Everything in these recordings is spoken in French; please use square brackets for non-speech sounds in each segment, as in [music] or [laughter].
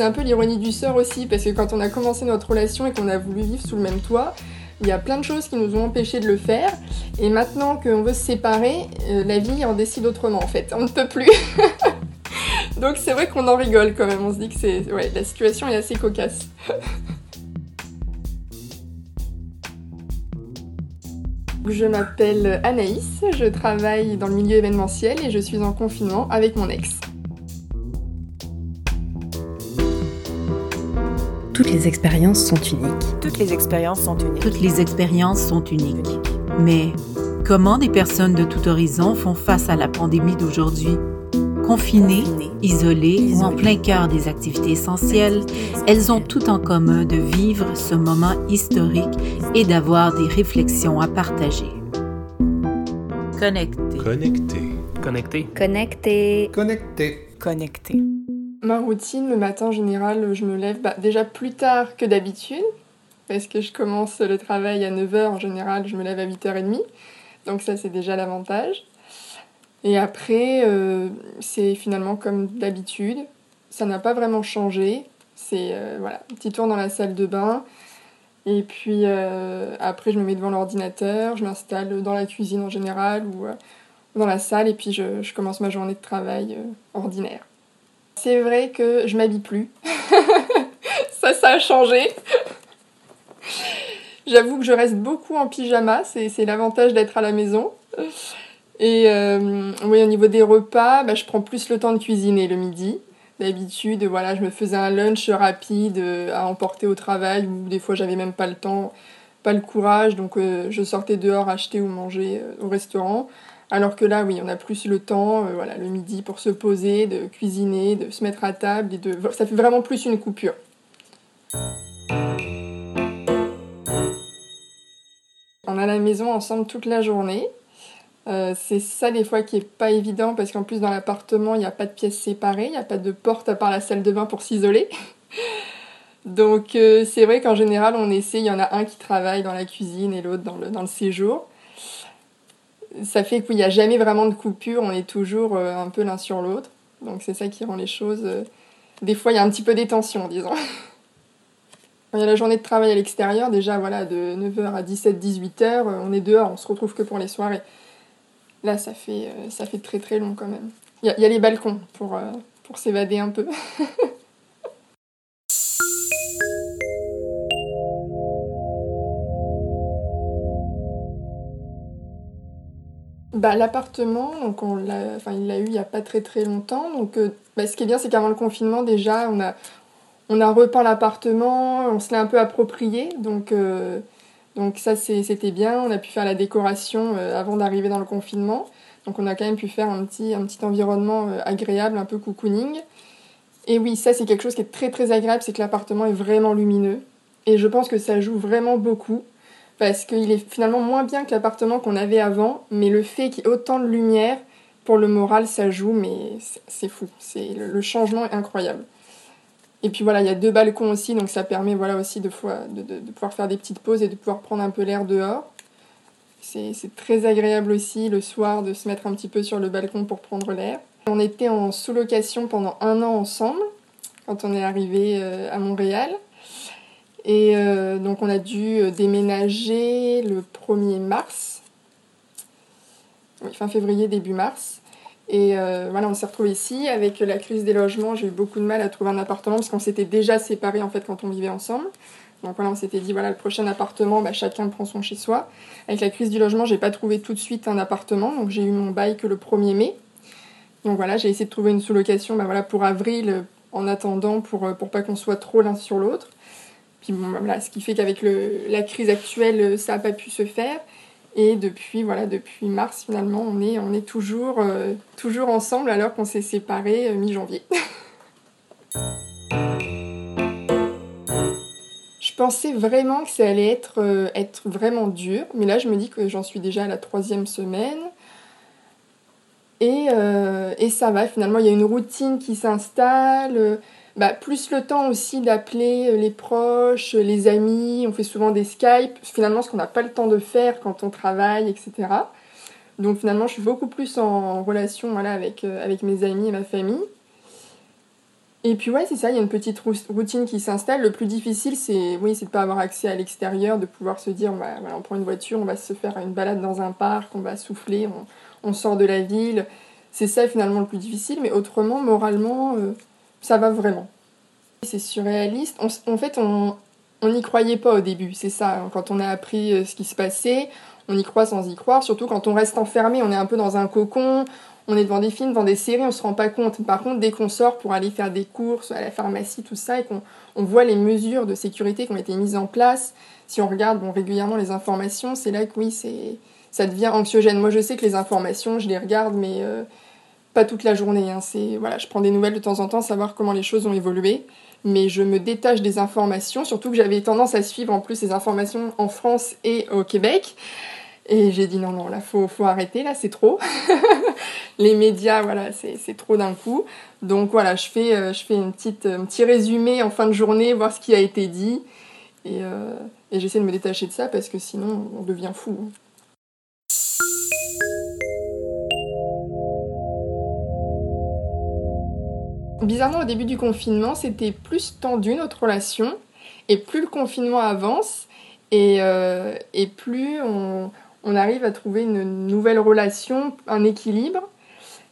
c'est un peu l'ironie du sort aussi, parce que quand on a commencé notre relation et qu'on a voulu vivre sous le même toit, il y a plein de choses qui nous ont empêché de le faire. Et maintenant qu'on veut se séparer, euh, la vie en décide autrement en fait. On ne peut plus. [laughs] Donc c'est vrai qu'on en rigole quand même. On se dit que c'est, ouais, la situation est assez cocasse. [laughs] Je m'appelle Anaïs, je travaille dans le milieu événementiel et je suis en confinement avec mon ex. Toutes les expériences sont uniques. Toutes les expériences sont uniques. Toutes les expériences sont uniques. Mais comment des personnes de tout horizon font face à la pandémie d'aujourd'hui? Confinées, isolées ou en plein cœur des activités essentielles, elles ont tout en commun de vivre ce moment historique et d'avoir des réflexions à partager. Connecté. Connecté. Connecté. Connecté. Connecté. Connecté. Ma routine, le matin en général, je me lève bah, déjà plus tard que d'habitude, parce que je commence le travail à 9h en général, je me lève à 8h30, donc ça c'est déjà l'avantage. Et après, euh, c'est finalement comme d'habitude, ça n'a pas vraiment changé, c'est euh, voilà, un petit tour dans la salle de bain, et puis euh, après je me mets devant l'ordinateur, je m'installe dans la cuisine en général ou dans la salle, et puis je, je commence ma journée de travail ordinaire. C'est vrai que je m'habille plus. [laughs] ça, ça a changé. J'avoue que je reste beaucoup en pyjama, c'est l'avantage d'être à la maison. Et euh, oui, au niveau des repas, bah, je prends plus le temps de cuisiner le midi. D'habitude, voilà, je me faisais un lunch rapide euh, à emporter au travail ou des fois j'avais même pas le temps, pas le courage, donc euh, je sortais dehors acheter ou manger au restaurant. Alors que là, oui, on a plus le temps, euh, voilà, le midi pour se poser, de cuisiner, de se mettre à table et de. Ça fait vraiment plus une coupure. On a la maison ensemble toute la journée. Euh, c'est ça des fois qui est pas évident parce qu'en plus dans l'appartement il n'y a pas de pièces séparées, il n'y a pas de porte à part la salle de bain pour s'isoler. [laughs] Donc euh, c'est vrai qu'en général on essaie, il y en a un qui travaille dans la cuisine et l'autre dans le, dans le séjour ça fait qu'il n'y a jamais vraiment de coupure, on est toujours euh, un peu l'un sur l'autre. Donc c'est ça qui rend les choses. Euh, des fois, il y a un petit peu d'étention, disons. [laughs] Quand il y a la journée de travail à l'extérieur, déjà voilà, de 9h à 17-18h, euh, on est dehors, on se retrouve que pour les soirées. Là, ça fait, ça fait très très long quand même. Il y, a, y a les balcons pour, pour s'évader un peu. [laughs] Bah, l'appartement, donc on l'a, il l'a eu il n'y a pas très très longtemps. Donc, euh, bah, ce qui est bien, c'est qu'avant le confinement, déjà, on a, on a repeint l'appartement, on se l'a un peu approprié. Donc, euh, donc ça, c'était bien. On a pu faire la décoration euh, avant d'arriver dans le confinement. Donc, on a quand même pu faire un petit, un petit environnement agréable, un peu cocooning. Et oui, ça, c'est quelque chose qui est très très agréable, c'est que l'appartement est vraiment lumineux. Et je pense que ça joue vraiment beaucoup parce qu'il est finalement moins bien que l'appartement qu'on avait avant, mais le fait qu'il y ait autant de lumière, pour le moral, ça joue, mais c'est fou. C'est le, changement est incroyable. Et puis voilà, il y a deux balcons aussi, donc ça permet voilà aussi de, de, pouvoir faire des petites pauses et de pouvoir prendre un peu l'air dehors. C'est très agréable aussi le soir de se mettre un petit peu sur le balcon pour prendre l'air. On était en sous-location pendant un an ensemble quand on est arrivé euh, à Montréal. Et euh, donc on a dû euh, déménager le 1er mars, fin février, début mars. Et euh, voilà, on s'est retrouvés ici. Avec la crise des logements, j'ai eu beaucoup de mal à trouver un appartement parce qu'on s'était déjà séparés en fait quand on vivait ensemble. Donc voilà, on s'était dit, voilà, le prochain appartement, bah, chacun prend son chez soi. Avec la crise du logement, j'ai pas trouvé tout de suite un appartement, donc j'ai eu mon bail que le 1er mai. Donc voilà, j'ai essayé de trouver une sous-location bah, voilà, pour avril en attendant pour, pour pas qu'on soit trop l'un sur l'autre. Puis voilà, ce qui fait qu'avec la crise actuelle, ça n'a pas pu se faire. Et depuis, voilà, depuis mars, finalement, on est, on est toujours, euh, toujours ensemble alors qu'on s'est séparés euh, mi-janvier. [laughs] je pensais vraiment que ça allait être, euh, être vraiment dur, mais là, je me dis que j'en suis déjà à la troisième semaine. Et, et ça va, finalement, il y a une routine qui s'installe bah, plus le temps aussi d'appeler euh, les proches, les amis, on fait souvent des Skype, finalement ce qu'on n'a pas le temps de faire quand on travaille, etc. Donc finalement je suis beaucoup plus en relation voilà, avec, euh, avec mes amis et ma famille. Et puis ouais, c'est ça, il y a une petite routine qui s'installe. Le plus difficile, c'est oui, c'est de pas avoir accès à l'extérieur, de pouvoir se dire, bah, voilà, on prend une voiture, on va se faire une balade dans un parc, on va souffler, on, on sort de la ville. C'est ça finalement le plus difficile, mais autrement, moralement, euh, ça va vraiment. C'est surréaliste. en fait, on n'y croyait pas au début, c'est ça. Hein. Quand on a appris euh, ce qui se passait, on y croit sans y croire, surtout quand on reste enfermé, on est un peu dans un cocon, on est devant des films, devant des séries, on se rend pas compte. Par contre, dès qu'on sort pour aller faire des courses à la pharmacie, tout ça, et qu'on on voit les mesures de sécurité qui ont été mises en place, si on regarde régulièrement les informations, c'est là que oui, ça devient anxiogène. Moi, je sais que les informations, je les regarde, mais euh, pas toute la journée. Hein. Voilà, je prends des nouvelles de temps en temps, savoir comment les choses ont évolué, mais je me détache des informations, surtout que j'avais tendance à suivre en plus ces informations en France et au Québec. Et j'ai dit non, non, là, faut, faut arrêter, là, c'est trop. [laughs] les médias, voilà, c'est trop d'un coup. Donc voilà, je fais, euh, un petit résumé en fin de journée, voir ce qui a été dit. Et, euh, et j'essaie de me détacher de ça parce que sinon, on devient fou. Bizarrement, au début du confinement, c'était plus tendu notre relation. Et plus le confinement avance, et, euh, et plus on, arrive à trouver une nouvelle relation, un équilibre.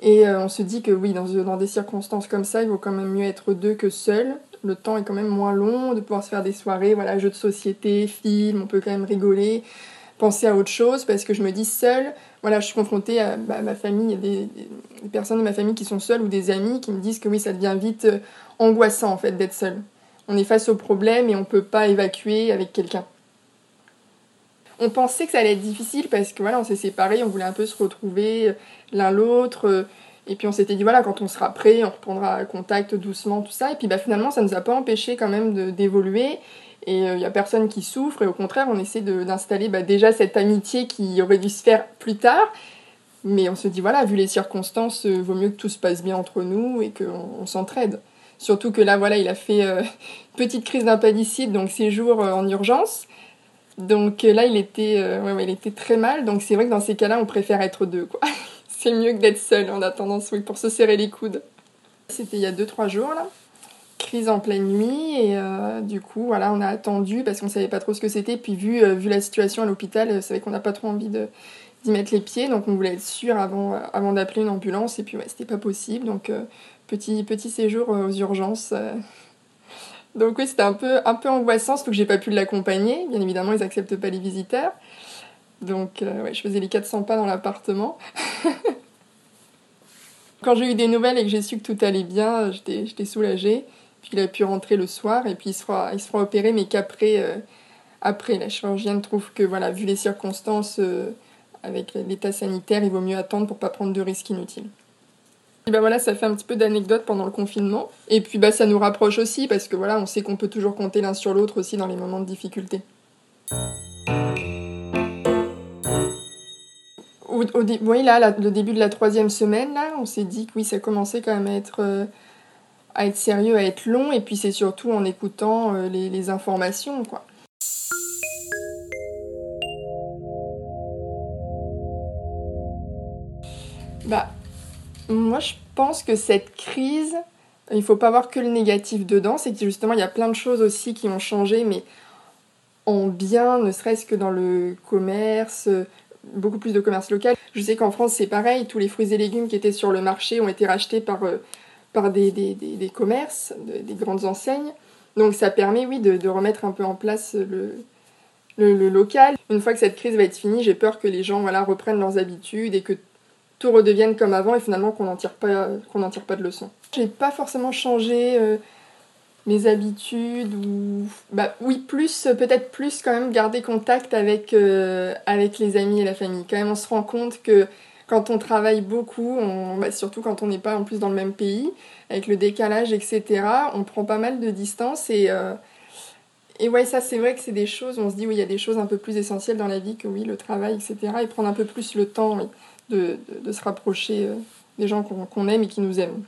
Et euh, on se dit que oui, dans, dans, des circonstances comme ça, il vaut quand même mieux être deux que seul. Le temps est quand même moins long de pouvoir se faire des soirées, voilà, jeux de société, films, on peut quand même rigoler, penser à autre chose, parce que je me dis seul, voilà, je suis confrontée à bah, ma famille, a des, personnes de ma famille qui sont seules ou des amis qui me disent que oui, ça devient vite euh, angoissant en fait d'être seul. On est face au problème et on peut pas évacuer avec quelqu'un. On pensait que ça allait être difficile parce que voilà, on s'est séparés, on voulait un peu se retrouver euh, l'un l'autre. Euh, et puis on s'était dit voilà, quand on sera prêt, on reprendra contact doucement, tout ça. Et puis bah, finalement, ça ne nous a pas empêché quand même d'évoluer et il euh, n'y a personne qui souffre, et au contraire, on essaie d'installer bah, déjà cette amitié qui aurait dû se faire plus tard. Mais on se dit, voilà, vu les circonstances, euh, vaut mieux que tout se passe bien entre nous et qu'on s'entraide. Surtout que là, voilà, il a fait euh, petite crise d'impallicide, donc séjour en urgence. Donc là, il était, ouais, il était très mal. Donc c'est vrai que dans ces cas-là, on préfère être deux, quoi. [laughs] c'est mieux que d'être seul en attendant, oui, pour se serrer les coudes. C'était il y a 2-3 jours, là crise en pleine nuit et euh, du coup voilà on a attendu parce qu'on savait pas trop ce que c'était. Puis vu, euh, vu la situation à l'hôpital c'est vrai qu'on n'a pas trop envie de d'y mettre les pieds. Donc on voulait être sûr avant, avant d'appeler une ambulance. Et puis ouais c'était pas possible. Donc euh, petit, petit séjour aux urgences donc oui c'était un peu, un peu angoissant surtout que j'ai pas pu l'accompagner. Bien évidemment ils acceptent pas les visiteurs. Donc ouais je faisais les 400 pas dans l'appartement. [laughs] Quand j'ai eu des nouvelles et que j'ai su que tout allait bien, j'étais soulagée. Puis il a pu rentrer le soir et puis il se fera, il se fera opérer, mais qu'après, euh, après, la chirurgienne trouve que, voilà, vu les circonstances, euh, avec l'état sanitaire, il vaut mieux attendre pour pas prendre de risques inutiles. Et ben voilà, ça fait un petit peu d'anecdotes pendant le confinement. Et puis bah, ça nous rapproche aussi parce que voilà, on sait qu'on peut toujours compter l'un sur l'autre aussi dans les moments de difficulté. Au, oui, là, le début de la troisième semaine, là, on s'est dit que oui, ça commençait quand même à être euh, à être sérieux, à être long, et puis c'est surtout en écoutant euh, les, informations, quoi. Bah, moi je pense que cette crise, il faut pas voir que le négatif dedans, c'est que justement il y a plein de choses aussi qui ont changé, mais en bien, ne serait-ce que dans le commerce, beaucoup plus de commerce local. Je sais qu'en France c'est pareil, tous les fruits et légumes qui étaient sur le marché ont été rachetés par euh, par des, des, des, commerces, des grandes enseignes. Donc ça permet, oui, de, de remettre un peu en place le, le, local. Une fois que cette crise va être finie, j'ai peur que les gens voilà, reprennent leurs habitudes et que tout redevienne comme avant et finalement qu'on n'en tire, pas, qu'on tire pas de leçons. J'ai pas forcément changé euh, mes habitudes ou... Bah oui, plus, peut-être plus quand même garder contact avec, euh, avec les amis et la famille. Quand même, on se rend compte que quand on travaille beaucoup, bah, surtout quand on n'est pas en plus dans le même pays, avec le décalage, etc., on prend pas mal de distance et, euh, ouais, ça c'est vrai que c'est des choses, on se dit oui, il y a des choses un peu plus essentielles dans la vie que oui, le travail, etc., et prendre un peu plus le temps de, de, se rapprocher euh, des gens qu'on aime et qui nous aiment.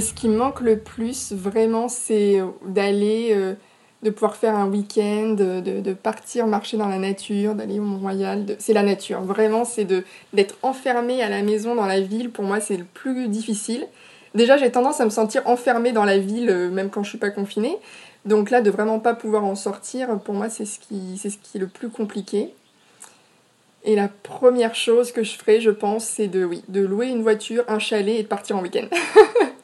Ce qui me manque le plus, vraiment, c'est d'aller, euh, de pouvoir faire un week-end, de, de, partir marcher dans la nature, d'aller au Mont-Royal. C'est la nature, vraiment, c'est d'être enfermé à la maison dans la ville, pour moi, c'est le plus difficile. Déjà, j'ai tendance à me sentir enfermée dans la ville, euh, même quand je suis pas confinée. Donc là, de vraiment pas pouvoir en sortir, pour moi, c'est ce qui, ce qui est le plus compliqué. Et la première chose que je ferai, je pense, c'est de, oui, de louer une voiture, un chalet et de partir en week-end. [laughs]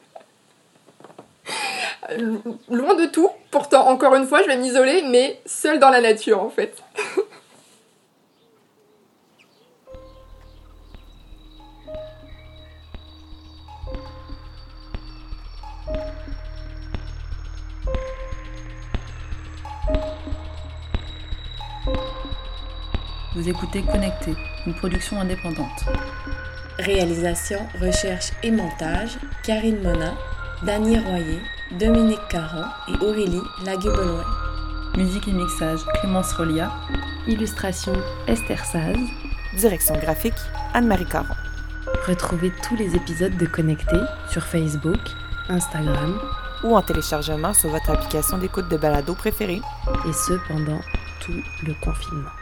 Loin de tout, pourtant, encore une fois, je vais m'isoler, mais seule dans la nature, en fait. [laughs] Vous écoutez Connecté, une production indépendante. Réalisation, recherche et montage, Karine Mona, Dany Royer, Dominique Caron et Aurélie Laguebeloin. Musique et mixage, Clémence Rolia. Illustration, Esther Saz. Direction graphique, Anne-Marie Caron. Retrouvez tous les épisodes de Connecté sur Facebook, Instagram ou en téléchargement sur votre application d'écoute de balado préférée. Et ce pendant tout le confinement.